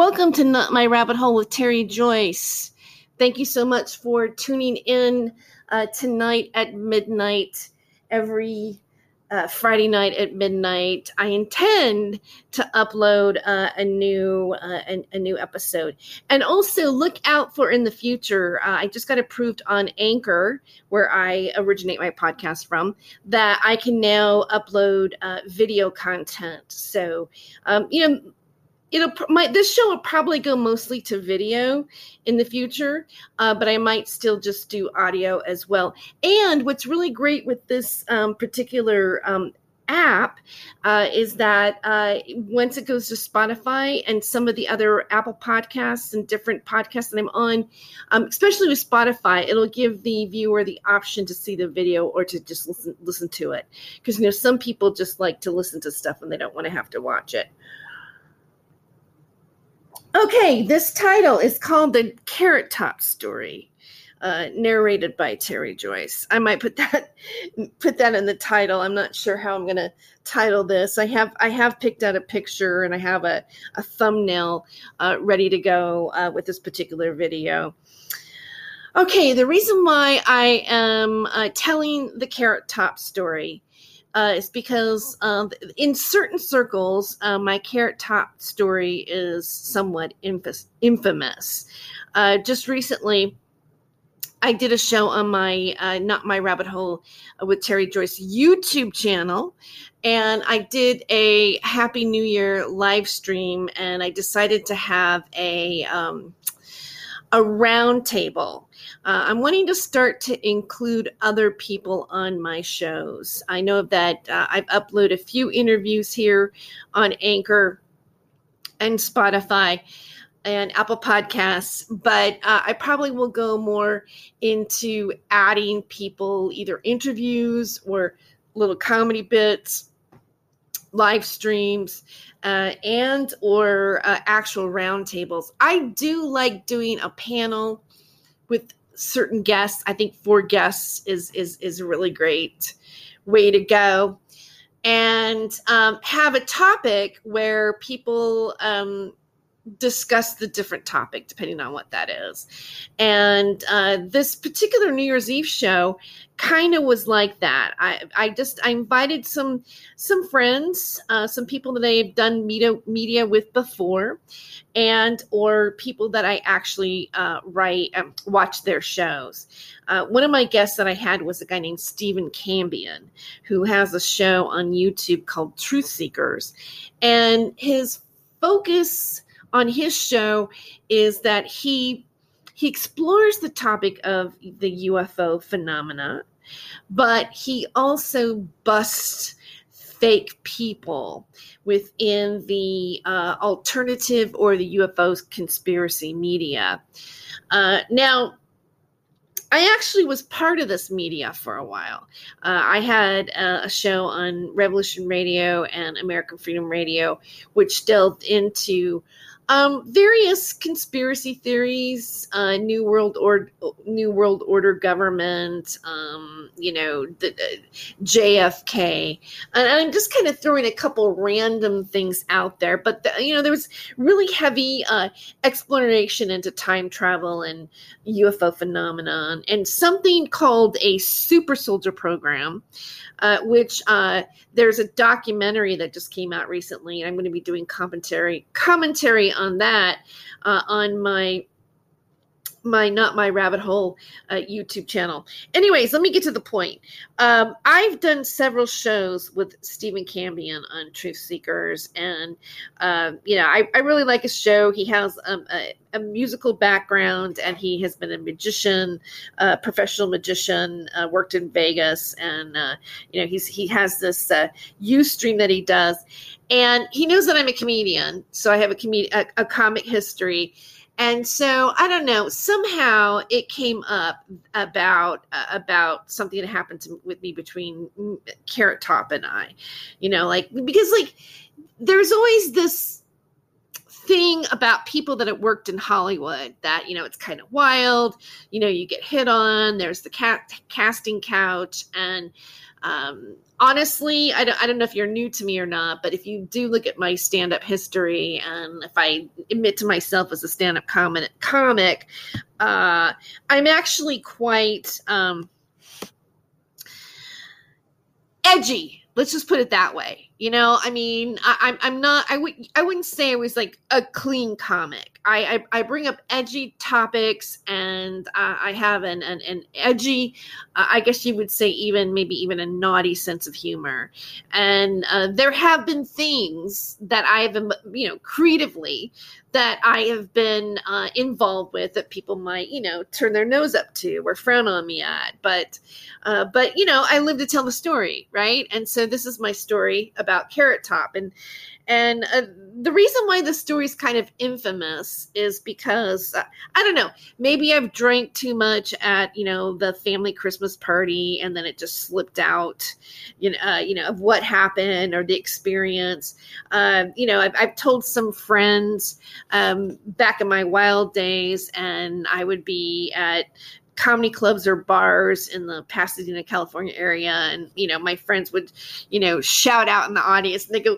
Welcome to Not My Rabbit Hole with Terry Joyce. Thank you so much for tuning in uh, tonight at midnight every uh, Friday night at midnight. I intend to upload uh, a new uh, a, a, new episode, and also look out for in the future. Uh, I just got approved on Anchor, where I originate my podcast from, that I can now upload uh, video content. So, um, you know it'll my this show will probably go mostly to video in the future uh, but i might still just do audio as well. And what's really great with this um, particular um, app uh, is that uh, once it goes to spotify and some of the other apple podcasts and different podcasts that i'm on um, especially with spotify it'll give the viewer the option to see the video or to just listen listen to it. Because you know some people just like to listen to stuff and they don't want to have to watch it Okay, this title is called The Carrot Top Story, uh, narrated by Terry Joyce. I might put that put that in the title. I'm not sure how I'm going to title this. I have I have picked out a picture and I have a, a thumbnail uh, ready to go uh, with this particular video. Okay, the reason why I am uh, telling the Carrot Top story uh, is because um, in certain circles, uh, my carrot top story is somewhat infamous. Uh, just recently, I did a show on my uh, Not My Rabbit Hole uh, with Terry Joyce YouTube channel, and I did a Happy New Year live stream, and I decided to have a um, a round table uh, I'm wanting to start to include other people on my shows. I know that uh, I've uploaded a few interviews here on Anchor and Spotify and Apple Podcasts, but uh, I probably will go more into adding people, either interviews or little comedy bits, live streams, uh, and or uh, actual roundtables. I do like doing a panel with certain guests. I think four guests is is is a really great way to go, and um, have a topic where people um, discuss the different topic depending on what that is. And uh, this particular New Year's Eve show kind of was like that. I, I just I invited some some friends, uh, some people that I've done media media with before, and or people that I actually uh, write um, watch their shows. Uh, one of my guests that I had was a guy named Stephen Cambion, who has a show on YouTube called Truth Seekers, and his focus on his show is that he he explores the topic of the UFO phenomena but he also busts fake people within the uh, alternative or the UFO conspiracy media. Uh, now, I actually was part of this media for a while. Uh, I had a, a, show on Revolution Radio and American Freedom Radio, which delved into um, various conspiracy theories, uh, New World Order, New World Order government, um, you know, the, uh, JFK, and I'm just kind of throwing a couple random things out there. But the, you know, there was really heavy uh, exploration into time travel and UFO phenomenon, and something called a super soldier program uh, which uh, there's a documentary that just came out recently. and I'm going to be doing commentary commentary on that uh, on my my not my rabbit hole uh, youtube channel. Anyways let me get to the point. Um, i've done several shows with stephen cambion on truth seekers and uh, you know I, I, really like his show. He has um, a, a, musical background and he has been a magician a professional magician uh, worked in vegas and uh, you know he's he has this uh, ustream that he does. And he knows that i'm a comedian so i have a, com- a, a comic history and so I don't know. Somehow it came up about uh, about something that happened to, with me between Carrot Top and I. You know, like because like there's always this thing about people that have worked in Hollywood that you know it's kind of wild. You know, you get hit on. There's the cat casting couch, and um, honestly, I don't, I don't know if you're new to me or not, but if you do look at my stand up history and if I admit to myself as a stand up comic, comic uh, I'm actually quite um, edgy. Let's just put it that way. You know, I mean, I, I'm I'm not. I would I wouldn't say I was like a clean comic. I I, I bring up edgy topics, and uh, I have an an, an edgy, uh, I guess you would say even maybe even a naughty sense of humor. And uh, there have been things that I have, you know, creatively that I have been uh, involved with that people might, you know, turn their nose up to or frown on me at. But, uh, but you know, I live to tell the story, right? And so this is my story about Carrot Top, and and uh, the reason why the story is kind of infamous is because uh, I don't know, maybe I've drank too much at you know the family Christmas party, and then it just slipped out, you know, uh, you know of what happened or the experience. Uh, you know, I've, I've, told some friends um, back in my wild days, and I would be at comedy clubs or bars in the Pasadena, California area, and you know, my friends would, you know, shout out in the audience, and they go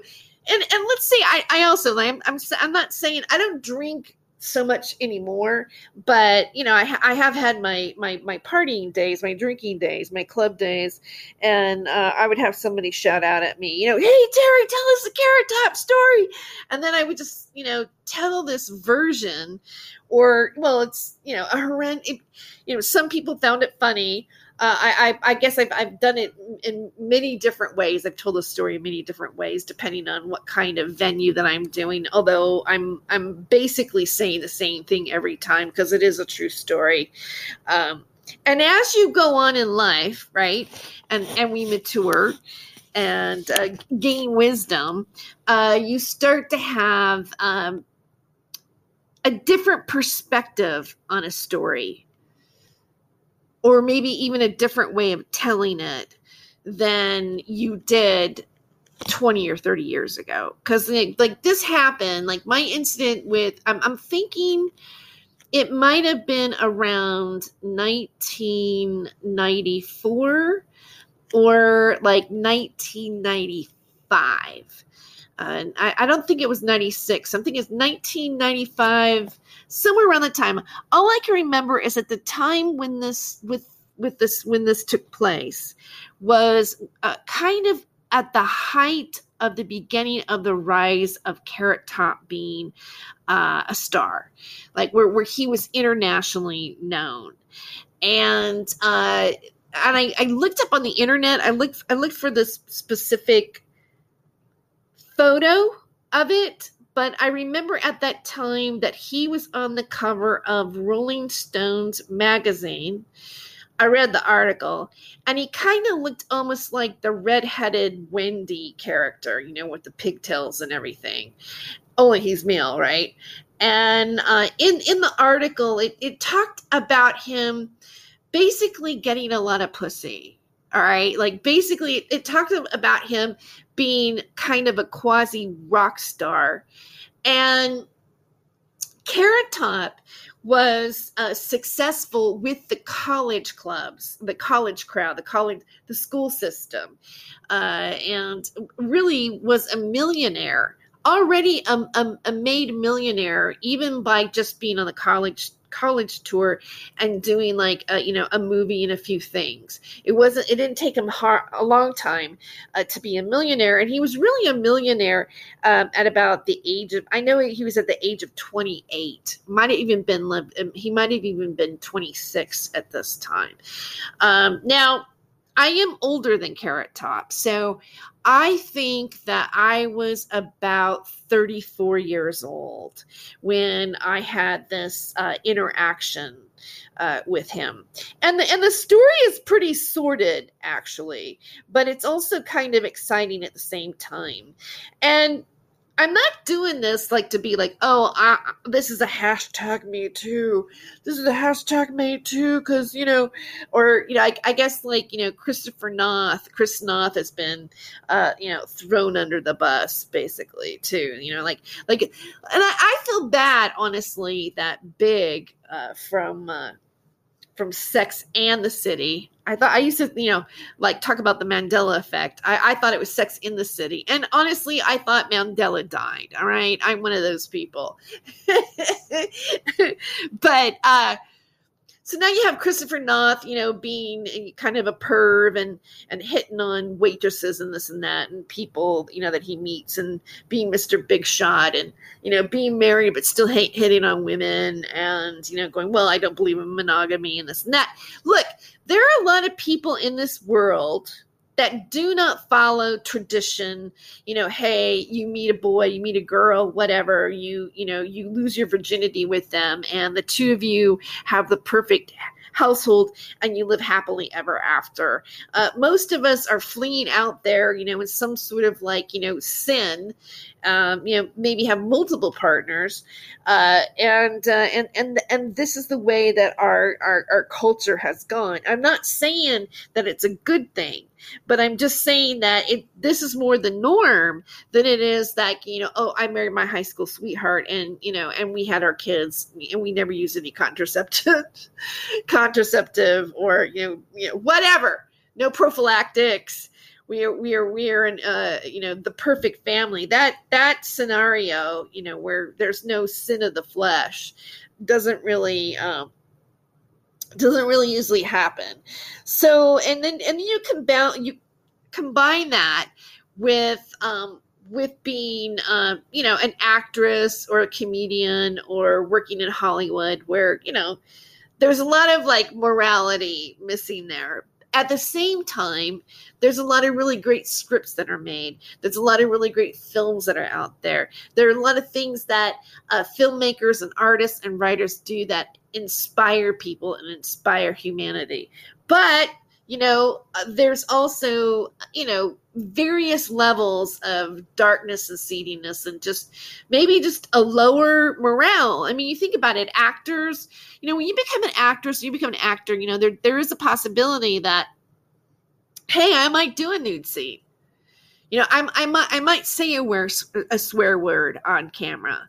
and and let's see i i also i'm i'm, I'm not saying i don't drink so much anymore but you know i, I have had my my my partying days my drinking days my club days and uh, i would have somebody shout out at me you know hey terry tell us the carrot top story. And then i would just you know tell this version or well it's you know a horrendous you know some people found it funny uh, I, I, I, guess I've, I've done it in many different ways. I've told the story in many different ways, depending on what kind of venue that I'm doing. Although I'm I'm basically saying the same thing every time because it is a true story. Um, and as you go on in life, right, and and we mature and uh, gain wisdom, uh, you start to have um, a different perspective on a story or maybe even a different way of telling it than you did 20 or 30 years ago. Because like this happened like my incident with I'm, I'm thinking it might have been around 1994 or like 1995 I, I, don't think it was 96 something is 1995 somewhere around the time. All I can remember is at the time when this with with this when this took place was uh, kind of at the height of the beginning of the rise of Carrot Top being uh, a star, like where where he was internationally known, and uh, and I, I looked up on the internet. I looked I looked for this specific photo of it but I remember at that time that he was on the cover of Rolling Stones magazine. I read the article, and he kind of looked almost like the redheaded Wendy character, you know, with the pigtails and everything. Only he's male, right? And uh, in in the article, it, it talked about him basically getting a lot of pussy. All right, like basically, it talked about him being kind of a quasi rock star. And Carrot Top was uh, successful with the college clubs, the college crowd, the college, the school system, uh, and really was a millionaire, already a, a, a made millionaire, even by just being on the college college tour and doing like a, you know a movie and a few things. It wasn't it didn't take him a long time uh, to be a millionaire and he was really a millionaire um, at about the age of i know he was at the age of 28 might have even been um, he might have even been 26 at this time. Um, now I am older than Carrot Top. So I think that I was about 34 years old when I had this uh, interaction uh, with him. And the, and the story is pretty sordid, actually, but it's also kind of exciting at the same time. And I'm not doing this like to be like, oh, I, this is a hashtag me too. This is a hashtag me too, because you know, or you know, I, I, guess like you know, Christopher Noth, Chris Noth has been, uh, you know, thrown under the bus basically too. You know, like like, and I, I feel bad honestly that big uh, from. Uh, from Sex and the City. I thought I used to, you know, like talk about the Mandela effect. I, I thought it was Sex in the City. And honestly, I thought Mandela died. All right. I'm one of those people. but uh so now you have Christopher Noth, you know, being kind of a perv and and hitting on waitresses and this and that and people, you know, that he meets and being Mr. Big Shot and you know being married but still hate, hitting on women and you know going, well, I don't believe in monogamy and this and that. Look, there are a lot of people in this world that do not follow tradition you know hey you meet a boy you meet a girl whatever you you know you lose your virginity with them and the two of you have the perfect household and you live happily ever after. Uh, most of us are fleeing out there, you know, in some sort of like, you know, sin. Um, you know, maybe have multiple partners, uh, and uh, and and and this is the way that our, our our culture has gone. I'm not saying that it's a good thing but I'm just saying that it this is more the norm than it is that you know, oh, I married my high school sweetheart and you know, and we had our kids and we never used any contraceptive contraceptive or you know, you know, whatever. No prophylactics. We are we are we are in uh you know the perfect family. That that scenario, you know, where there's no sin of the flesh doesn't really um doesn't really usually happen. So and then and you combine you combine that with um with being uh, you know an actress or a comedian or working in Hollywood where you know there's a lot of like morality missing there. At the same time, there's a lot of really great scripts that are made. There's a lot of really great films that are out there. There are a lot of things that uh, filmmakers and artists and writers do that inspire people and inspire humanity. But, you know, uh, there's also, you know, various levels of darkness and seediness and just maybe just a lower morale. I mean, you think about it, actors, you know, when you become an actress, you become an actor, you know, there there is a possibility that hey, I might do a nude scene. You know, I'm, I might I might say a, a swear word on camera.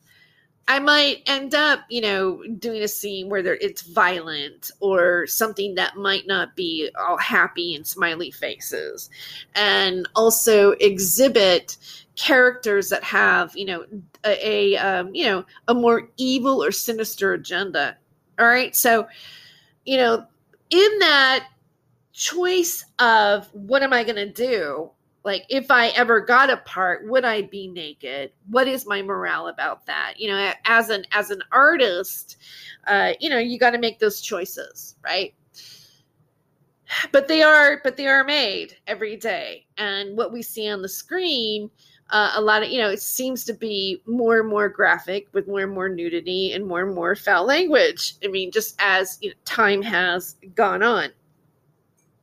I might end up, you know, doing a scene where there, it's violent or something that might not be all happy and smiley faces, and also exhibit characters that have, you know, a, a um, you know a more evil or sinister agenda. All right, so you know, in that choice of what am I going to do, like if i ever got a part would i be naked? What is my morale about that? You know as an as an artist uh you know you got to make those choices right? But they are but they are made every day. And what we see on the screen uh, a lot of you know it seems to be more and more graphic with more and more nudity and more and more foul language. I mean just as you know, time has gone on.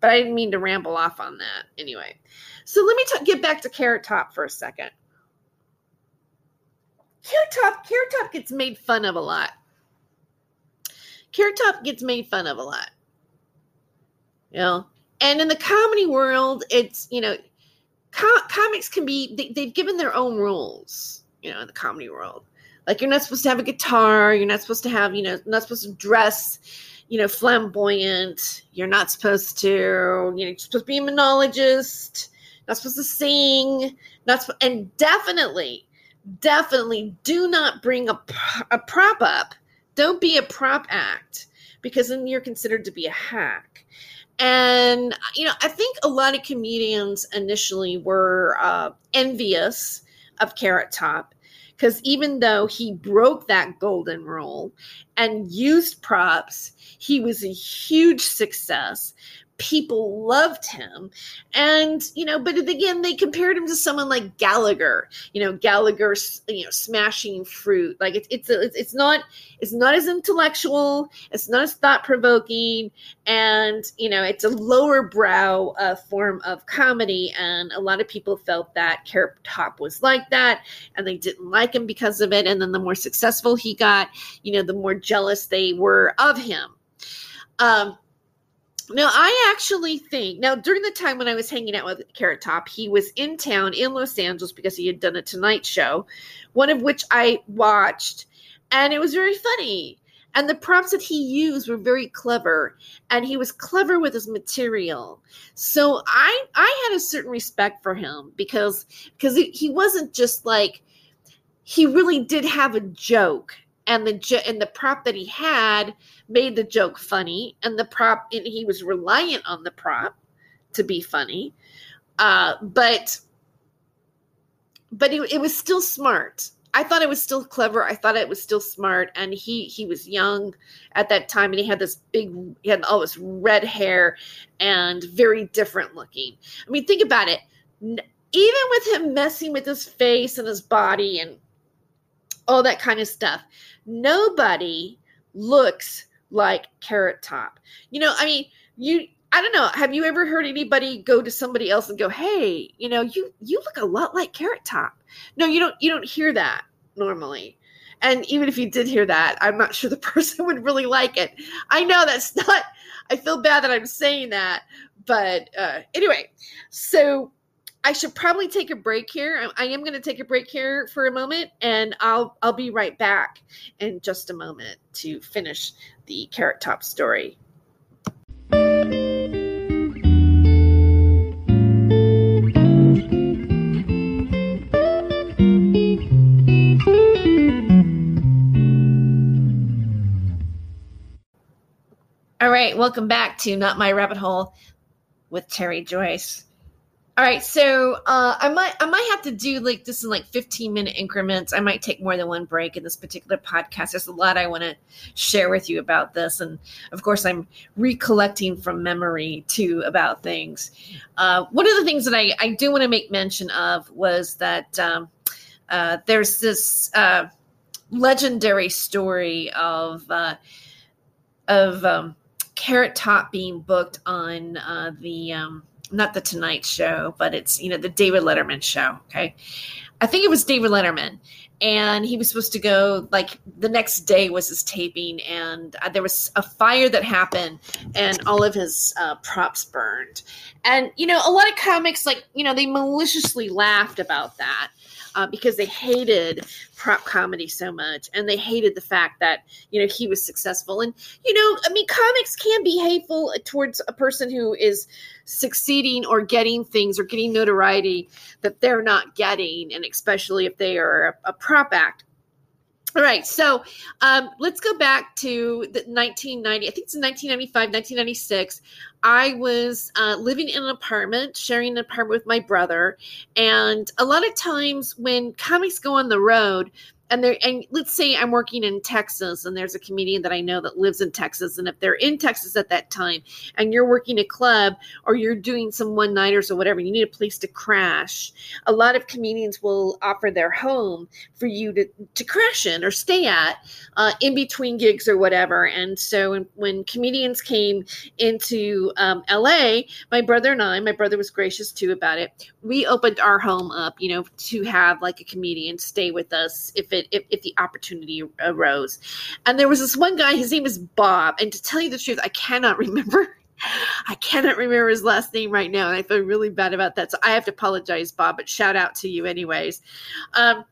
But i didn't mean to ramble off on that anyway so let me t- get back to Carrot Top for a second. Carrot Top, Carrot Top gets made fun of a lot. Carrot Top gets made fun of a lot. You know, and in the comedy world, it's you know, com- comics can be they, they've given their own rules. You know, in the comedy world, like you're not supposed to have a guitar. You're not supposed to have you know, not supposed to dress you know, flamboyant. You're not supposed to, you know, you're supposed to be a monologist not supposed to sing, not sp- and definitely, definitely do not bring a, a prop up. Don't be a prop act because then you're considered to be a hack. And you know, I think a lot of comedians initially were uh, envious of Carrot Top because even though he broke that golden rule and used props, he was a huge success people loved him. And you know but again they compared him to someone like gallagher you know gallagher you know smashing fruit. Like it's it's it's not it's not as intellectual it's not as thought-provoking and you know it's a lower brow uh, form of comedy. And a lot of people felt that carrot top was like that and they didn't like him because of it. And then the more successful he got you know the more jealous they were of him. Um now, I actually think now during the time when I was hanging out with Carrot Top, he was in town in Los Angeles because he had done a Tonight Show, one of which I watched, and it was very funny. and the props that he used were very clever and he was clever with his material so i i had a certain respect for him because because he wasn't just like he really did have a joke and the and the prop that he had made the joke funny and the prop and he was reliant on the prop to be funny uh, but but it, it was still smart I thought it was still clever. I thought it was still smart. And he he was young at that time, and he had this big, he had all this red hair, and very different looking. I mean, think about it. Even with him messing with his face and his body and all that kind of stuff, nobody looks like Carrot Top. You know, I mean, you I don't know. Have you ever heard anybody go to somebody else and go, "Hey, you know, you you look a lot like Carrot Top"? No, you don't. You don't hear that normally. And even if you did hear that, I'm not sure the person would really like it. I know that's not. I feel bad that I'm saying that, but uh, anyway. So I should probably take a break here. I, am going to take a break here for a moment, and I'll I'll be right back in just a moment to finish the Carrot Top story. All right, welcome back to Not My Rabbit Hole with Terry Joyce. All right, so uh, I might I might have to do like this in like 15 minute increments. I might take more than one break in this particular podcast. There's a lot I want to share with you about this, and of course, I'm recollecting from memory too about things. Uh, one of the things that I, I do want to make mention of was that um, uh, there's this uh, legendary story of uh, of um, Carrot Top being booked on uh, the um, not the Tonight Show, but it's you know the David Letterman show. Okay, I think it was David Letterman, and he was supposed to go like the next day was his taping, and uh, there was a fire that happened, and all of his uh, props burned, and you know a lot of comics like you know they maliciously laughed about that uh, because they hated prop comedy so much and they hated the fact that you know he was successful and you know i mean comics can be hateful towards a person who is succeeding or getting things or getting notoriety that they're not getting and especially if they are a, a prop act all right, so um, let's go back to the 1990. I think it's 1995, 1996. I was uh, living in an apartment, sharing an apartment with my brother, and a lot of times when comics go on the road, and there and let's say I'm working in Texas and there's a comedian that I know that lives in Texas and if they're in Texas at that time and you're working a club or you're doing some one nighters or whatever you need a place to crash a lot of comedians will offer their home for you to, to crash in or stay at uh, in between gigs or whatever. And so when, when comedians came into um, LA my brother and I my brother was gracious too about it. We opened our home up you know to have like a comedian stay with us if it it if, if the opportunity arose. And there was this one guy, his name is Bob. And to tell you the truth, I cannot remember. I cannot remember his last name right now, and I feel really bad about that. So I have to apologize, Bob, but shout out to you anyways. Um,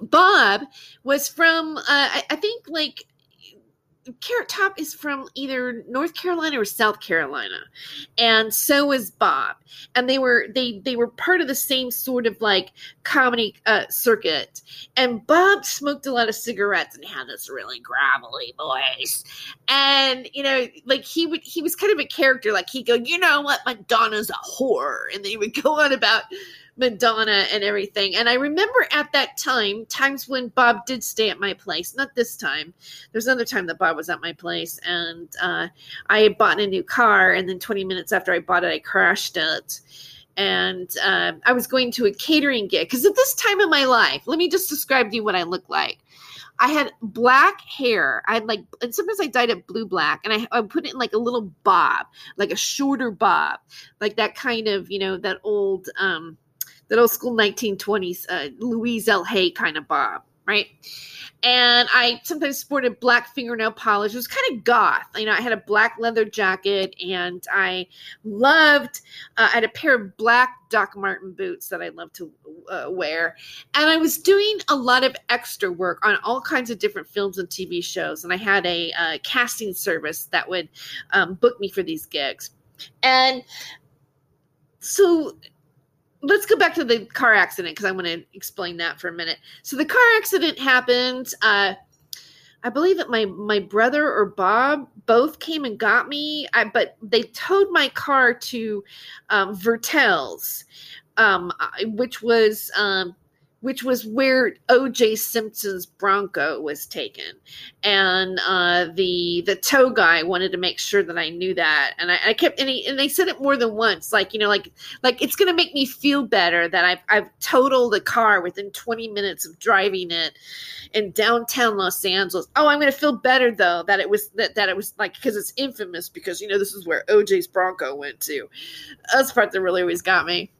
Bob was from, uh, I, I, think, like Carrot Top is from either North Carolina or South Carolina, and so is Bob. And they were they they were part of the same sort of like comedy uh, circuit. And Bob smoked a lot of cigarettes and had this really gravelly voice. And you know, like he would he was kind of a character. Like he'd go, you know what, Madonna's a whore, and then he would go on about Madonna and everything. And I remember at that time, times when Bob did stay at my place. Not this time. There's another time that Bob was at my place, and uh, I had bought a new car, and then 20 minutes after I bought it, I crashed it. And uh, I was going to a catering gig because at this time in my life, let me just describe to you what I look like. I had black hair. I had like, and sometimes I dyed it blue black, and I, I put it in like a little bob, like a shorter bob, like that kind of, you know, that old, um, that old school 1920s uh, Louise L. Hay kind of bob. right? and I sometimes sported black fingernail polish. It was kind of goth. You know, I had a black leather jacket, and I loved. Uh, I had a pair of black Doc Martin boots that I loved to uh, wear, and I was doing a lot of extra work on all kinds of different films and TV shows. And I had a uh, casting service that would um, book me for these gigs, and so let's go back to the car accident because I want to explain that for a minute. So the car accident happened. Uh, I believe that my my brother or Bob both came and got me. I, but they towed my car to um, Viertel's, um, which was um, which was where O.J. Simpson's Bronco was taken, and uh, the the tow guy wanted to make sure that I knew that, and I, I kept and, he, and they said it more than once, like you know, like like it's gonna make me feel better that I've I've totaled a car within 20 minutes of driving it in downtown Los Angeles. Oh, I'm gonna feel better though that it was that that it was like because it's infamous because you know this is where O.J.'s Bronco went to. That's the part that really always got me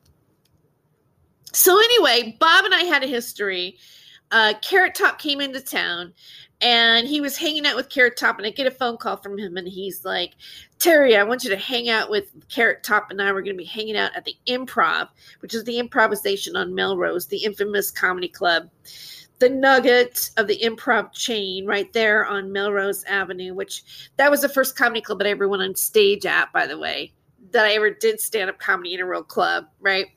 so anyway, Bob and I had a history. Uh, Carrot Top came into town and he was hanging out with Carrot Top, and I get a phone call from him, and he's like, Terry, I want you to hang out with Carrot Top, and I we're going to be hanging out at the Improv, which is the improvisation on Melrose, the infamous comedy club, the nugget of the improv chain right there on Melrose Avenue, which that was the first comedy club that I ever went on stage at, by the way, that I ever did stand up comedy in a real club, right?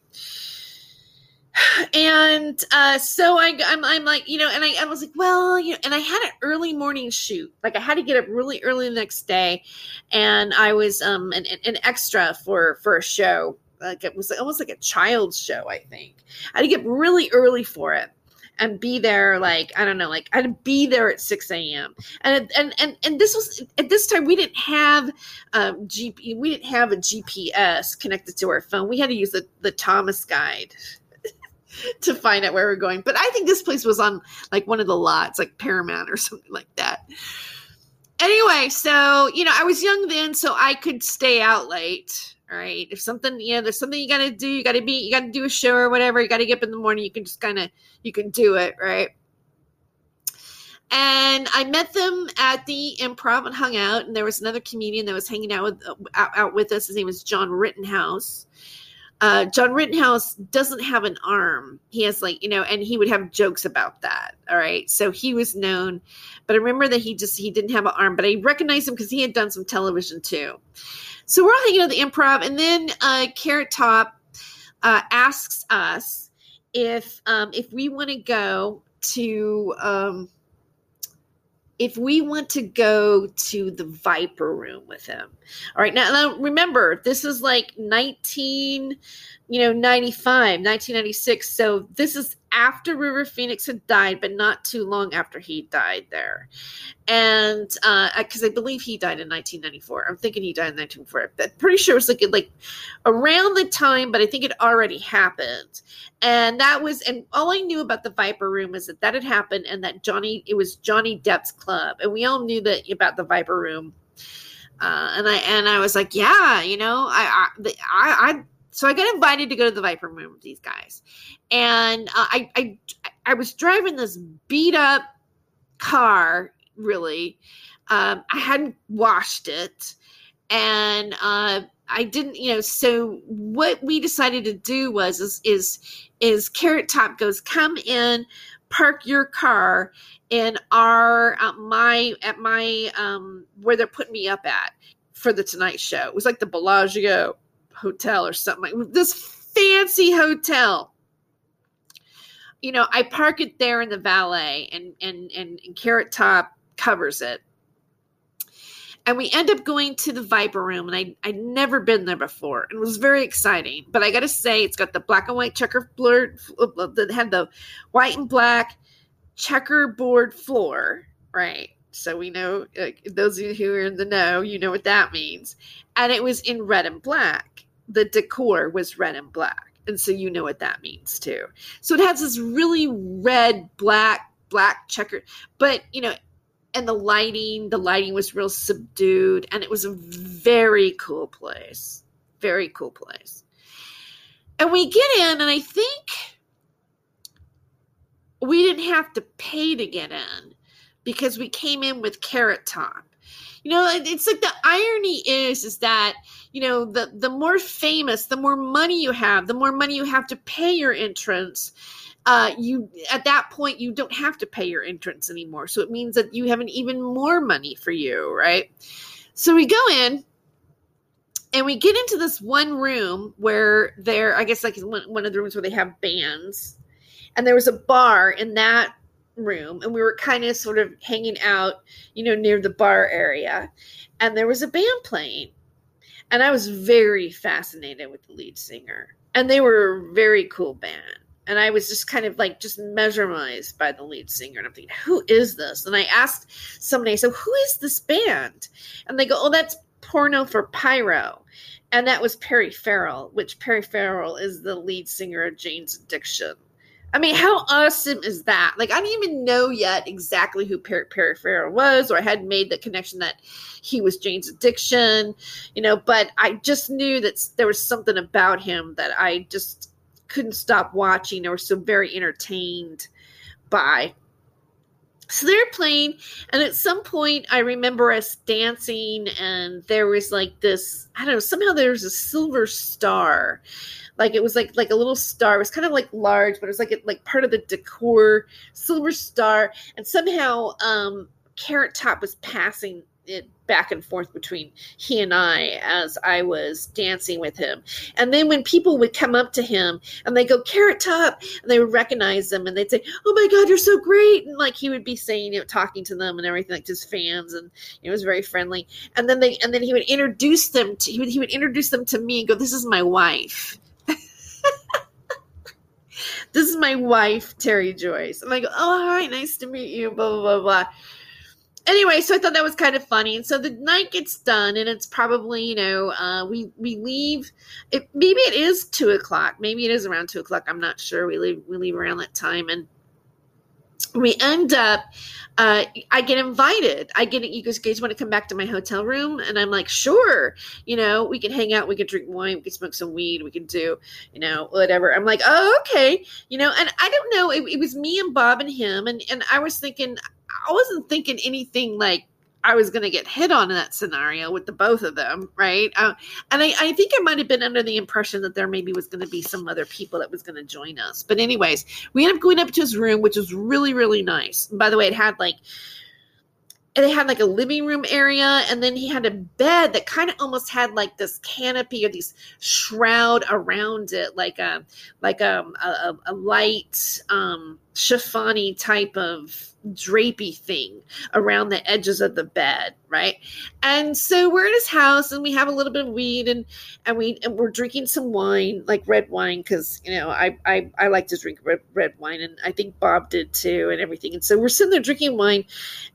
And uh, so I, I'm, I'm like, you know, and I, I was like, well, you know, and I had an early morning shoot. Like I had to get up really early the next day, and I was um an, an extra for for a show. Like it was almost like a child's show. I think I had to get really early for it and be there like I don't know, like I'd be there at six a.m. and and and and this was at this time we didn't have um, GP, we didn't have a GPS connected to our phone. We had to use the the Thomas Guide to find out where we're going. But I think this place was on like one of the lots, like Paramount or something like that. Anyway, so you know, I was young then, so I could stay out late. All right. If something, you know, there's something you gotta do, you gotta be, you gotta do a show or whatever, you gotta get up in the morning, you can just kind of you can do it, right? and I met them at the improv and hung out. And there was another comedian that was hanging out with out, out with us. His name was John Rittenhouse, uh, John Rittenhouse doesn't have an arm. He has like, you know, and he would have jokes about that. All right. So he was known, but I remember that he just, he didn't have an arm, but I recognized him because he had done some television too. So we're all hanging at the improv. And then uh, Carrot Top uh, asks us if, um, if we want to go to, um, if we want to go to the Viper room with him. All right. Now, now remember, this is like 19, you know, 95, 1996. So this is after River Phoenix had died, but not too long after he died there. And uh because uh, I believe he died in 1994. I'm thinking he died in 1994. I'm pretty sure it was like, like around the time, but I think it already happened. And that was, and all I knew about the Viper Room is that that had happened and that Johnny, it was Johnny Depp's club. And we all knew that about the Viper Room. Uh, and I and I was like, yeah, you know, I, I, I so I got invited to go to the Viper Room with these guys, and uh, I I I was driving this beat up car. Really, um, I hadn't washed it, and uh, I didn't. You know, so what we decided to do was is is is Carrot Top goes come in, park your car in our uh, my at my um where they're putting me up at for the Tonight Show. It was like the Bellagio hotel or something like this fancy hotel. You know i park it there in the valet and and and, and carrot top covers it. And we end up going to the viper room and I, i'd never been there before and it was very exciting. But i gotta say it's got the black and white checker checkerboard that had the white and black checkerboard floor right? So we know uh, those of you who are in the know you know what that means. And it was in red and black the decor was red and black. And so you know what that means too. So it has this really red, black, black checker, but you know, and the lighting, the lighting was real subdued, and it was a very cool place. Very cool place. And we get in, and I think we didn't have to pay to get in because we came in with Carrot Top. You know, it's like the irony is is that you know the the more famous, the more money you have, the more money you have to pay your entrance. Uh, you at that point you don't have to pay your entrance anymore, so it means that you have an even more money for you, right? So we go in and we get into this one room where there, I guess, like one of the rooms where they have bands, and there was a bar in that room and we were kind of sort of hanging out, you know, near the bar area. And there was a band playing. And I was very fascinated with the lead singer. And they were a very cool band. And I was just kind of like just mesmerized by the lead singer. And I'm thinking, who is this? And I asked somebody, so who is this band? And they go, oh, that's porno for pyro. And that was Perry Farrell, which Perry Farrell is the lead singer of Jane's Addiction. I mean, how awesome is that? Like, I didn't even know yet exactly who Perry, Perry Farrell was, or I hadn't made the connection that he was Jane's Addiction, you know, but I just knew that there was something about him that I just couldn't stop watching or so very entertained by. So they're playing, and at some point, I remember us dancing, and there was like this I don't know, somehow there was a silver star like it was like like a little star. It was kind of like large, but it was like it, like part of the decor, silver star, and somehow um, Carrot Top was passing it back and forth between he and I as I was dancing with him. And then when people would come up to him and they go, Carrot Top, and they would recognize him and they'd say, Oh my God, you're so great. And like he would be saying, you know, talking to them and everything, like his fans, and it was very friendly. And then they and then he would introduce them to he would, he would introduce them to me and go, This is my wife. this is my wife, Terry Joyce. And I'm like, oh, hi, nice to meet you, blah, blah, blah, blah. Anyway, so I thought that was kind of funny. And so the night gets done, and it's probably, you know, uh, we we leave. It, maybe it is two o'clock. Maybe it is around two o'clock. I'm not sure. We leave we leave around that time, and we end up uh, I get invited. I get you guys, guys want to come back to my hotel room, and I'm like, sure. You know, we can hang out, we can drink wine, we can smoke some weed, we can do, you know, whatever. I'm like, oh, okay. You know, and I don't know. It, it was me and Bob and him, and and I was thinking, I wasn't thinking anything like I was going to get hit on in that scenario with the both of them, right? Uh, and I, I, think I might have been under the impression that there maybe was going to be some other people that was going to join us. But anyways, we ended up going up to his room, which was really, really nice. By the way, it had like it had like a living room area and then he had a bed that kind of almost had like this canopy or these shroud around it like a like um, a, a, a light um chiffony type of drapey thing around the edges of the bed, right? And so we're at his house and we have a little bit of weed and and we and we're drinking some wine, like red wine, because you know I, I I like to drink red, red wine and I think Bob did too and everything. And so we're sitting there drinking wine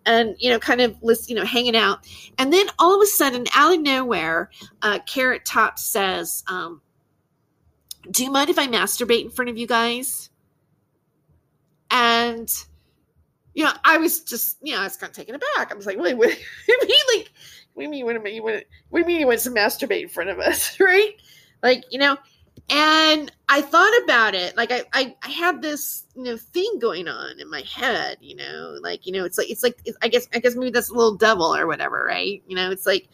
and you know kind of you know hanging out. And then all of a sudden, out of nowhere, uh, Carrot Top says, um, "Do you mind if I masturbate in front of you guys?" And you know, I was just, you know, I was kind of taken aback. I was like, wait, what do you mean? Like, what do you mean, what do you mean, what do you mean you went to masturbate in front of us, right? Like, you know, and I thought about it. Like, I, I, I had this, you know, thing going on in my head, you know, like, you know, it's like, it's like, it's, I guess, I guess maybe that's a little devil or whatever, right? You know, it's like,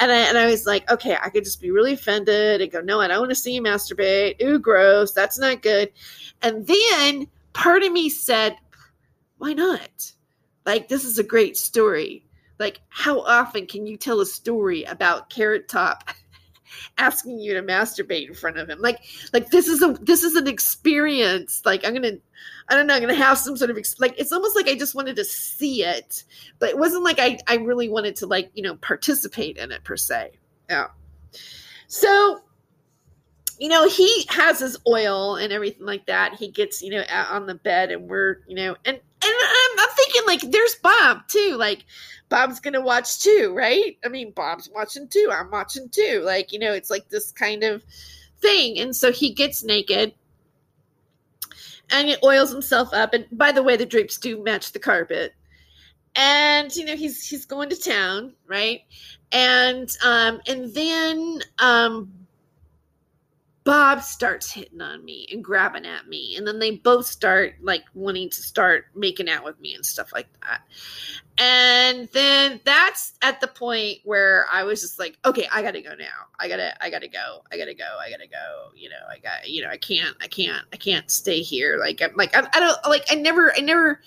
and I, and I was like, okay, I could just be really offended and go, no, I don't want to see you masturbate. Ooh, gross. That's not good. And then part of me said, why not? Like, this is a great story. Like, how often can you tell a story about Carrot Top asking you to masturbate in front of him? Like, like this is a this is an experience. Like, I'm gonna, I don't know, I'm gonna have some sort of ex- like. It's almost like I just wanted to see it, but it wasn't like I I really wanted to like you know participate in it per se. Yeah. So you know, he has his oil and everything like that. He gets, you know, on the bed and we're, you know, and I'm, I'm thinking like there's Bob too. Like Bob's to watch too, right? I mean, Bob's watching too. I'm watching too. Like, you know, it's like this kind of thing. And so he gets naked and he oils himself up. And by the way, the drapes do match the carpet. And you know he's he's going to town, right? And um, and then um, Bob starts hitting on me and grabbing at me. And then they both start like wanting to start making out with me and stuff like that. And then that's at the point where I was just like, okay, I gotta go now. I gotta, I gotta go. I gotta go. I gotta go. You know, I got, you know, I can't, I can't, I can't stay here. Like, I'm like, I, I don't like, I never, I never,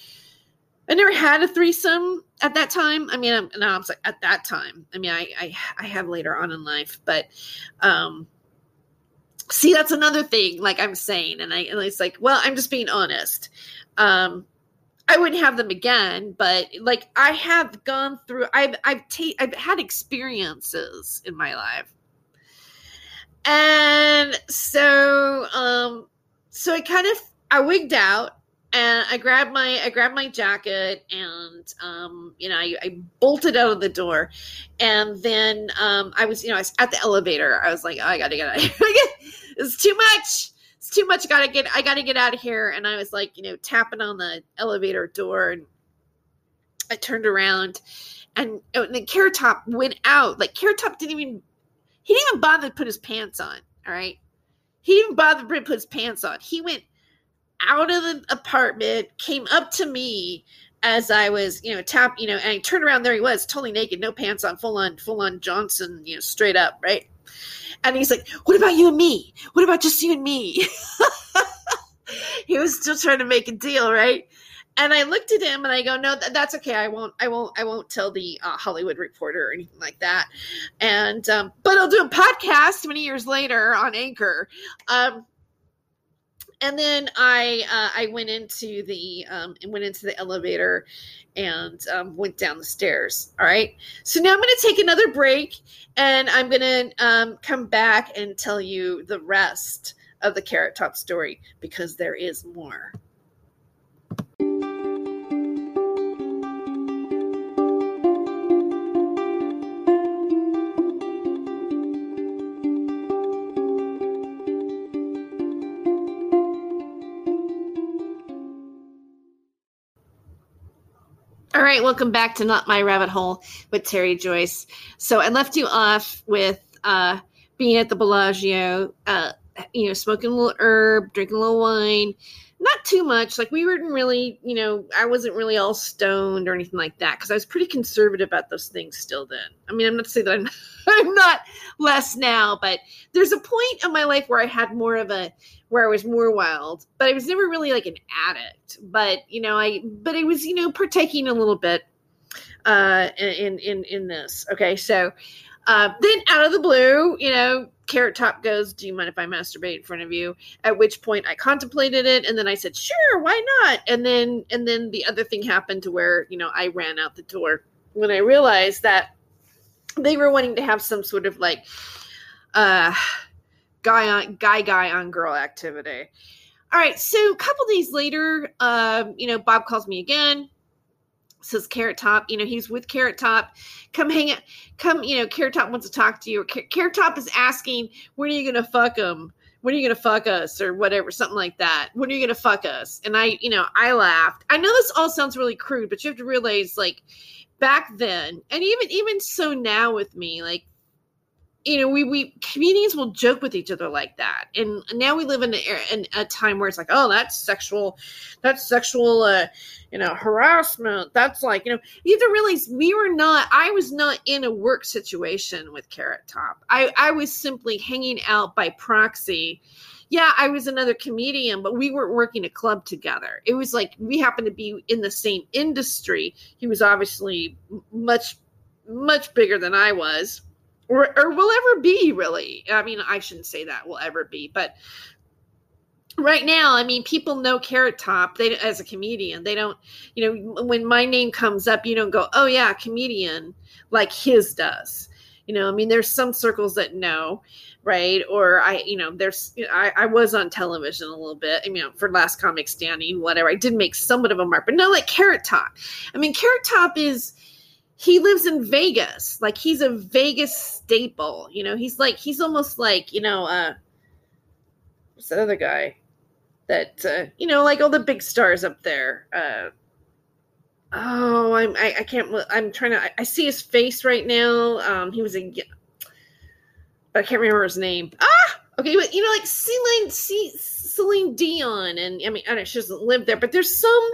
I never had a threesome at that time. I mean, I'm, no, I'm like at that time. I mean, I, I, I have later on in life, but, um, see, that's another thing. Like I'm saying, and I, and it's like, well, I'm just being honest. Um, I wouldn't have them again, but like I have gone through, I've, I've, ta- I've had experiences in my life, and so, um, so I kind of, I wigged out and I grabbed my I grabbed my jacket and um, you know I, I, bolted out of the door, and then um, I was you know I was at the elevator. I was like, oh, I gotta get out. Here. It's too much. It's too much. I gotta get I gotta get out of here. And I was like you know tapping on the elevator door, and I turned around, and, oh, and then Carrot Top went out. Like Carrot Top didn't even he didn't even bother to put his pants on. All right, he didn't bother to put his pants on. He went out of the apartment, came up to me as I was, you know, tap, you know, and I turned around. There he was, totally naked, no pants on, full on, full on Johnson, you know, straight up, right? And he's like, "What about you and me? What about just you and me?" he was still trying to make a deal, right? And I looked at him and I go, "No, th- that's okay. I won't. I won't. I won't tell the uh, Hollywood Reporter or anything like that." And um, but I'll do a podcast many years later on Anchor. Um, and then I uh, I went into the um, went into the elevator and um, went down the stairs. All right. So now I'm going to take another break, and I'm going to um, come back and tell you the rest of the Carrot Top story because there is more. Right, welcome back to Not My Rabbit Hole with Terry Joyce. So I left you off with uh, being at the Bellagio, uh, you know, smoking a little herb, drinking a little wine, not too much. Like we weren't really, you know, I wasn't really all stoned or anything like that because I was pretty conservative about those things still then. I mean, I'm not saying that I'm, I'm not less now, but there's a point in my life where I had more of a where I was more wild, but I was never really like an addict. But you know, I but I was you know partaking a little bit uh, in in in this. Okay, so uh, then out of the blue, you know, Carrot Top goes, "Do you mind if I masturbate in front of you?" At which point I contemplated it, and then I said, "Sure, why not?" And then and then the other thing happened to where you know I ran out the door when I realized that they were wanting to have some sort of like uh guy on guy guy on girl activity. All right, so a couple days later, um, you know, Bob calls me again. Says Carrot Top, you know, he's with Carrot Top. Come hang out. Come, you know, Carrot Top wants to talk to you. Or Carrot Top is asking, when are you going to fuck him? When are you going to fuck us? Or whatever, something like that. When are you going to fuck us? And I, you know, I laughed. I know this all sounds really crude, but you have to realize, like, back then, and even even so now with me, like you know, we we comedians will joke with each other like that, and now we live in a, in a time where it's like, oh, that's sexual, that's sexual, uh, you know, harassment. That's like, you know, you have to realize we were not. I was not in a work situation with Carrot Top. I I was simply hanging out by proxy. Yeah, I was another comedian, but we weren't working a club together. It was like we happened to be in the same industry. He was obviously much much bigger than I was or, or will ever be really. I mean i shouldn't say that will ever be but right now i mean people know carrot top. They as a comedian they don't you know when my name comes up you don't go oh yeah comedian like his does. You know i mean there's some circles that know right? Or i you know there's I, I was on television a little bit you know for last comic standing whatever. I did make somewhat of a mark but no like carrot top. I mean carrot top is he lives in Vegas. Like he's a Vegas staple. You know, he's like he's almost like, you know, uh what's that other guy? That uh, you know, like all the big stars up there. Uh oh, I'm I, I can't I'm trying to I, I, see his face right now. Um he was a I can't remember his name. Ah! Okay, but you know, like Celine, Celine Dion, and I mean, I don't know, she doesn't live there, but there's some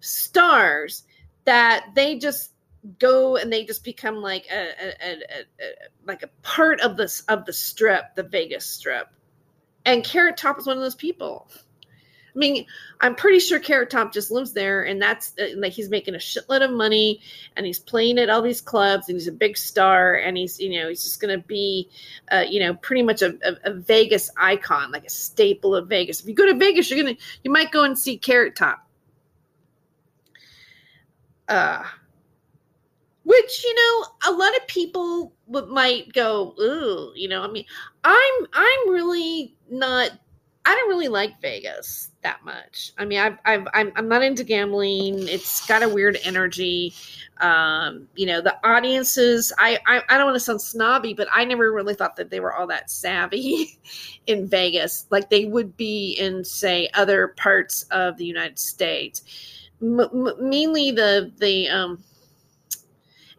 stars that they just go and they just become like a, a, a, a, like a part of this of the strip, the Vegas strip. And Carrot Top is one of those people. I mean, I'm pretty sure Carrot Top just lives there, and that's uh, like he's making a shitload of money, and he's playing at all these clubs, and he's a big star, and he's you know he's just going to be, uh, you know, pretty much a, a, a, Vegas icon, like a staple of Vegas. If you go to Vegas, you're gonna you might go and see Carrot Top. Uh, which you know a lot of people might go ooh you know i mean i'm i'm really not i don't really like vegas that much. I mean I've, I've i'm i'm not into gambling. It's got a weird energy. Um you know the audiences i i, I don't want to sound snobby but i never really thought that they were all that savvy in vegas. Like they would be in say other parts of the united states. M- mainly the the um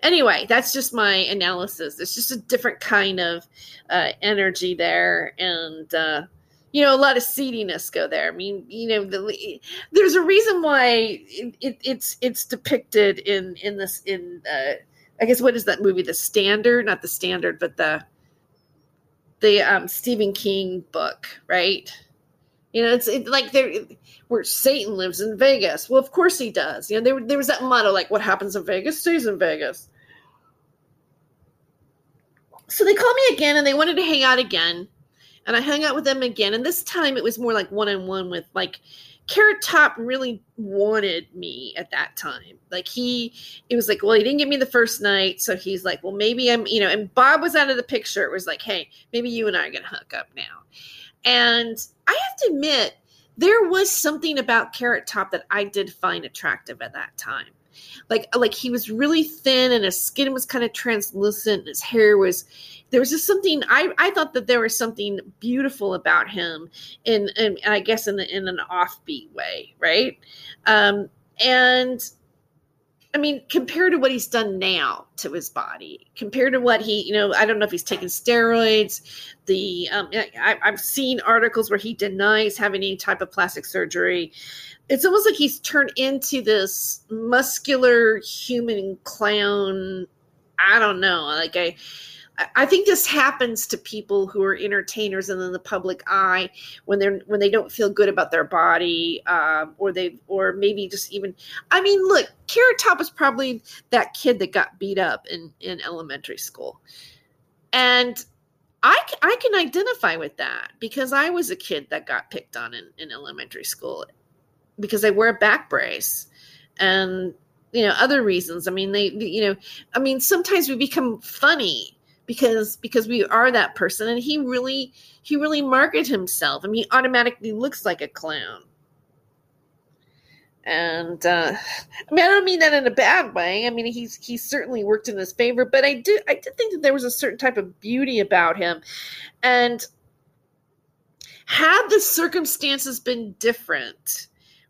anyway, that's just my analysis. It's just a different kind of uh, energy there, and uh, you know, a lot of seediness go there. I mean, you know, the, there's a reason why it, it, it's it's depicted in in this in uh, I guess what is that movie? The Standard, not the Standard, but the the um, Stephen King book, right? You know, it's it, like there where Satan lives in Vegas. Well, of course he does. You know, there, there was that motto like, "What happens in Vegas stays in Vegas." So they called me again, and they wanted to hang out again, and I hung out with them again. And this time it was more like one on one with like Carrot Top really wanted me at that time. Like he, it was like, well, he didn't get me the first night, so he's like, well, maybe I'm, you know. And Bob was out of the picture. It was like, hey, maybe you and I are gonna hook up now. And I have to admit, there was something about Carrot Top that I did find attractive at that time. Like like he was really thin and his skin was kind of translucent his hair was there was just something I, I thought that there was something beautiful about him in, in I guess in the, in an offbeat way, right? Um, and I mean, compared to what he's done now to his body, compared to what he, you know, I don't know if he's taken steroids. The um, I, I've seen articles where he denies having any type of plastic surgery. It's almost like he's turned into this muscular human clown. I don't know. Like I, I think this happens to people who are entertainers and in the public eye when they're when they don't feel good about their body, um, or they or maybe just even. I mean, look, Carrot Top is probably that kid that got beat up in in elementary school, and I I can identify with that because I was a kid that got picked on in, in elementary school because I wear a back brace, and you know other reasons. I mean, they you know I mean sometimes we become funny because because we are that person and he really he really marketed himself. I mean he automatically looks like a clown. And uh i mean i don't mean that in a bad way. I mean he's he certainly worked in his favor but i did i did think that there was a certain type of beauty about him. And had the circumstances been different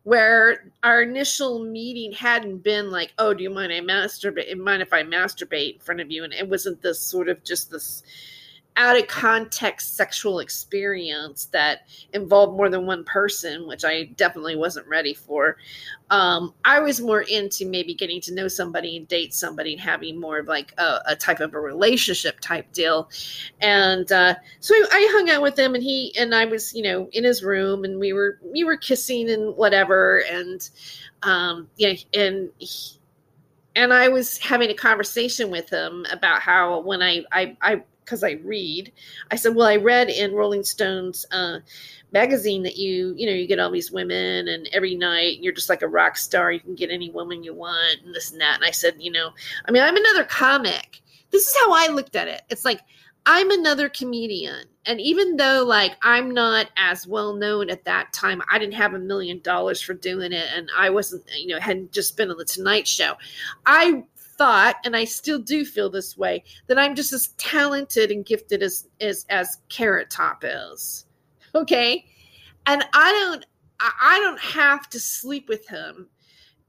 where our initial meeting hadn't been like, oh, do you mind I masturbate? Mind if I masturbate in front of you? And it wasn't this sort of just this out of context sexual experience that involved more than one person, which I definitely wasn't ready for. Um, I was more into maybe getting to know somebody and date somebody and having more of like a, a type of a relationship type deal. And uh, so I, hung out with him, and he and I was, you know, in his room, and we were we were kissing and whatever, and um, yeah, and. He, and I was having a conversation with him about how when I I, I because I read. I said, well, I read in Rolling Stone's uh, magazine that you, you know, you get all these women, and every night you're just like a rock star. You can get any woman you want, and this and that. And I said, you know, I mean, I'm another comic. This is how I looked at it. It's like I'm another comedian. And even though like I'm not as well known at that time, I didn't have a million dollars for doing it and I wasn't, you know, hadn't just been on the Tonight Show. I thought, and I still do feel this way, that I'm just as talented and gifted as as as Carrot Top is. Okay, and I don't I don't have to sleep with him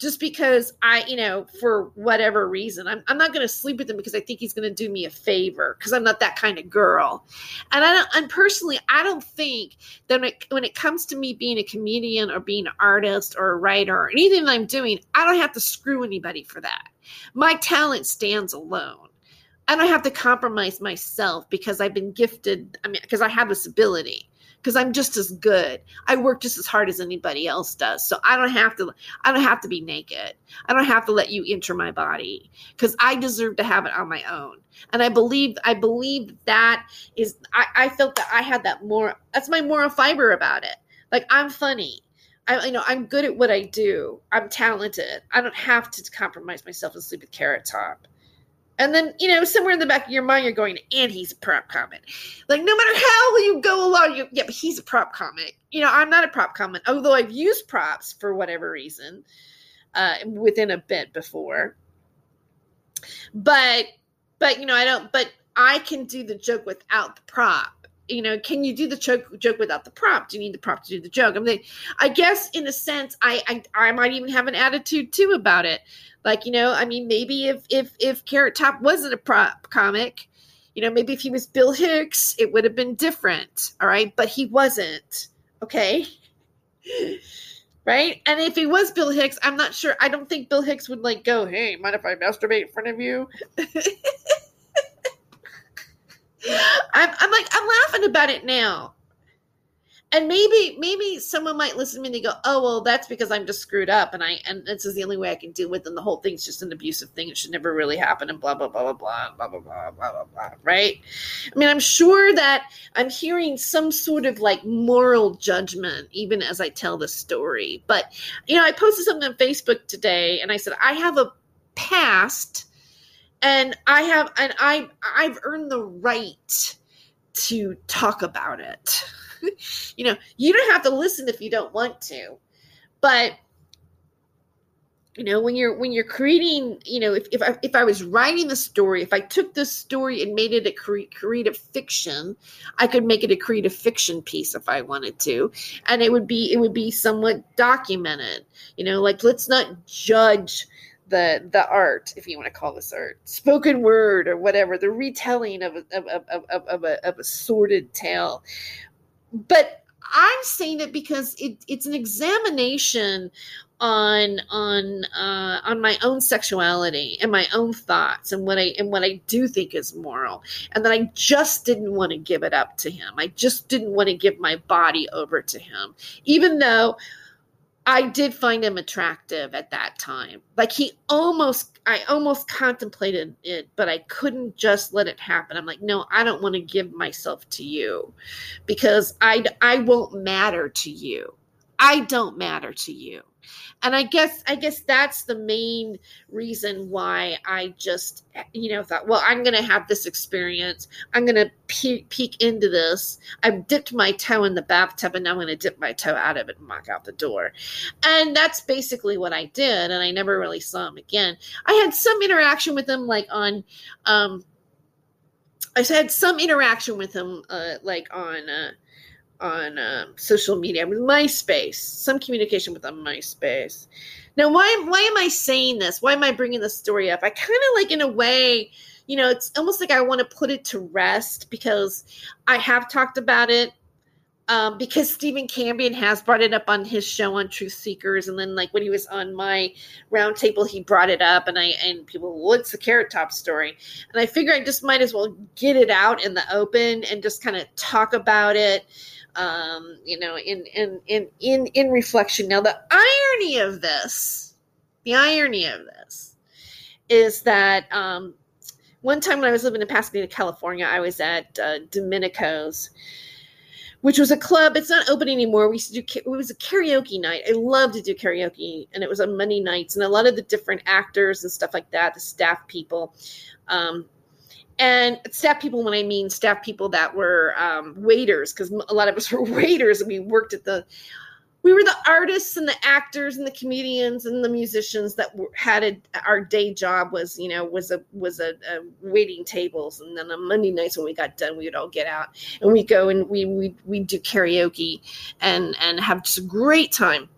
just because I, you know, for whatever reason, I'm, I'm not going to sleep with him because I think he's going to do me a favor because I'm not that kind of girl. And I don't, and personally, I don't think that when it, when it comes to me being a comedian or being an artist or a writer or anything that I'm doing, I don't have to screw anybody for that. My talent stands alone. I don't have to compromise myself because I've been gifted. I mean, because I have this ability because I'm just as good. I work just as hard as anybody else does. So I don't have to I don't have to be naked. I don't have to let you enter my body because I deserve to have it on my own. And I believe I believe that is I, I felt that I had that more that's my moral fiber about it. Like I'm funny. I you know I'm good at what I do. I'm talented. I don't have to compromise myself and sleep with Carrot Top. And then, you know, somewhere in the back of your mind, you're going, and he's a prop comic. Like, no matter how you go along, you, yeah, but he's a prop comic. You know, I'm not a prop comic, although I've used props for whatever reason uh, within a bit before. But, but, you know, I don't, but I can do the joke without the prop. You know, can you do the joke joke without the prop? Do you need the prop to do the joke? I mean, I guess in a sense, I, I I might even have an attitude too about it like, you know, I mean, maybe if if if Carrot Top wasn't a prop comic, you know, maybe if he was Bill Hicks, it would have been different. All right. But he wasn't. Okay. Right? And if he was Bill Hicks, I'm not sure. I don't think Bill Hicks would like go, hey, mind if I masturbate in front of you? I'm, I'm like, I'm laughing about it now and maybe maybe someone might listen to me and they go oh well that's because i'm just screwed up and i and this is the only way i can deal with and the whole thing's just an abusive thing it should never really happen and blah blah blah blah blah blah blah blah blah blah blah right i mean i'm sure that i'm hearing some sort of like moral judgment even as i tell the story but you know i posted something on facebook today and i said i have a past and i have and i i've earned the right to talk about it you know, you don't have to listen if you don't want to. But you know when you're when you're creating you know if, if I, if I was writing the story if i took this story and made it a cre- creative fiction i could make it a creative fiction piece if i wanted to and it would be it would be somewhat documented you know like let's not judge the the art, if you want to call this art, spoken word or whatever, the retelling of a, of, of, of, of, a, of a sordid tale. But I'm saying it because it, it's an examination on on uh, on my own sexuality and my own thoughts and what I and what I do think is moral, and that I just didn't want to give it up to him. I just didn't want to give my body over to him, even though I did find him attractive at that time. Like he almost, I almost contemplated it, but I couldn't just let it happen. I'm like, no, I don't want to give myself to you because I, I won't matter to you. I don't matter to you and i guess i guess that's the main reason why i just you know thought well i'm gonna have this experience. I'm gonna pe- peek into this. I've dipped my toe in the bathtub and now i'm gonna dip my toe out of it and walk out the door. And that's basically what i did and i never really saw him again. I had some interaction with him like on um i had some interaction with him uh like on uh on um, social media with MySpace, some communication with on MySpace. Now, why why am I saying this? Why am I bringing this story up? I kind of like, in a way, you know, it's almost like I want to put it to rest because I have talked about it. Um, because Stephen Cambion has brought it up on his show on Truth Seekers, and then like when he was on my roundtable, he brought it up, and I and people, what's the Carrot Top story? And I figure I just might as well get it out in the open and just kind of talk about it um, you know, in in in in in reflection. Now, the irony of this, the irony of this, is that um, one time when I was living in Pasadena, California, I was at uh, Domenico's, which was a club. It's not open anymore. We used to do. It was a karaoke night. I love to do karaoke, and it was on Monday nights, and a lot of the different actors and stuff like that, the staff people. Um, and staff people when i mean staff people that were um, waiters because a lot of us were waiters and we worked at the we were the artists and the actors and the comedians and the musicians that had a, our day job was you know was a was a, a, waiting tables. And then on monday nights when we got done we would all get out and we go and we we we do karaoke and and have just a great time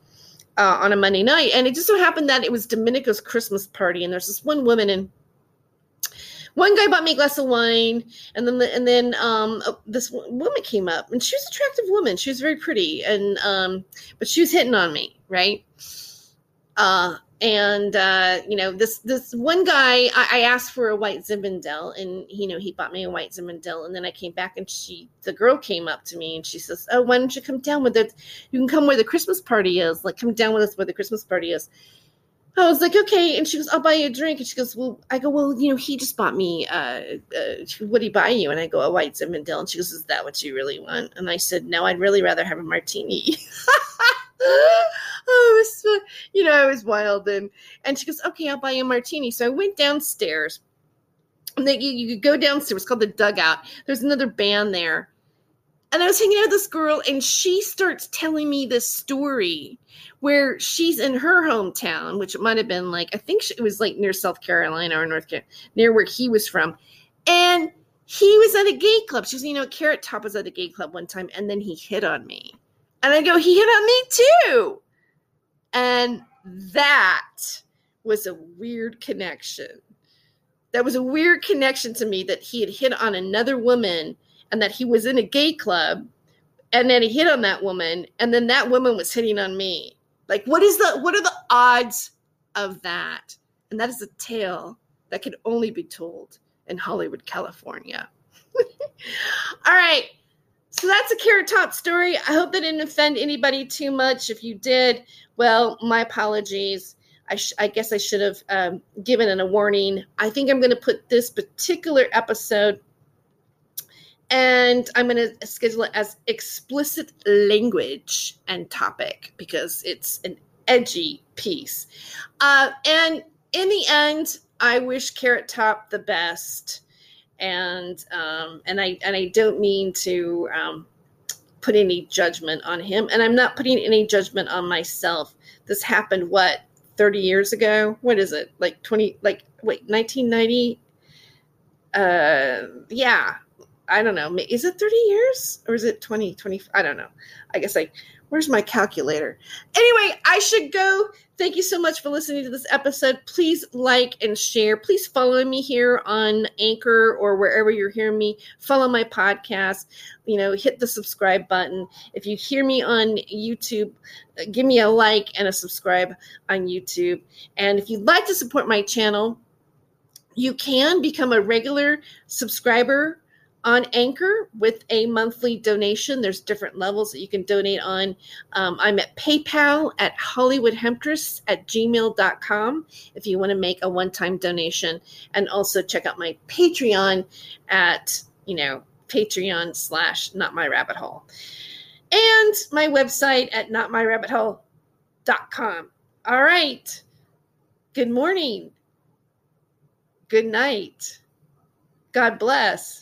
uh, on a Monday night, and it just so happened that it was Domenico's Christmas party, and there's this one woman and one guy bought me a glass of wine, and then and then um, this woman came up, and she was an attractive woman. She was very pretty, and um, but she was hitting on me, right? Uh, and uh, you know this this one guy I, I, asked for a white Zinfandel and you know he bought me a white Zinfandel and then I came back and she the girl came up to me and she says oh why don't you come down with it you can come where the Christmas party is like come down with us where the Christmas party is I was like okay and she goes I'll buy you a drink and she goes well I go well you know he just bought me uh, uh what he buy you and I go a white Zinfandel and she goes is that what you really want and I said no I'd really rather have a martini oh, was, you know, I was wild. And and she goes, okay, I'll buy you a martini. So I went downstairs. And then you, you go downstairs. It's called the Dugout. There's another band there. And I was hanging out with this girl, and she starts telling me this story where she's in her hometown, which it might have been like, I think it was like near South Carolina or North Carolina, near where he was from. And he was at a gay club. She was, you know, Carrot Top was at a gay club one time, and then he hit on me. And I go, he hit on me too. And that was a weird connection. That was a weird connection to me that he had hit on another woman and that he was in a gay club and then he hit on that woman and then that woman was hitting on me. Like what is the what are the odds of that? And that is a tale that can only be told in Hollywood, California. All right. So that's a carrot top story. I hope that didn't offend anybody too much. If you did, well, my apologies. I, sh- I guess I should have um, given it a warning. I think I'm going to put this particular episode and I'm going to schedule it as explicit language and topic because it's an edgy piece. Uh, and in the end, I wish Carrot Top the best and um, and I and I don't mean to um, put any judgment on him, and I'm not putting any judgment on myself. This happened what 30 years ago. What is it? Like 20? Like wait, 1990? Uh, yeah. I don't know. Is it 30 years or is it 20, 20? I don't know. I guess I Where's my calculator? Anyway, I should go. Thank you so much for listening to this episode. Please like and share. Please follow me here on Anchor or wherever you're hearing me. Follow my podcast. You know, hit the subscribe button. If you hear me on YouTube, give me a like and a subscribe on YouTube. And if you'd like to support my channel, you can become a regular subscriber on Anchor with a monthly donation. There's different levels that you can donate on. Um, I'm at PayPal at HollywoodHemptress at gmail.com if you want to make a one time donation. And also check out my Patreon at, you know, Patreon slash Not My Rabbit Hole. And my website at NotMyRabbitHole.com. All right. Good morning. Good night. God bless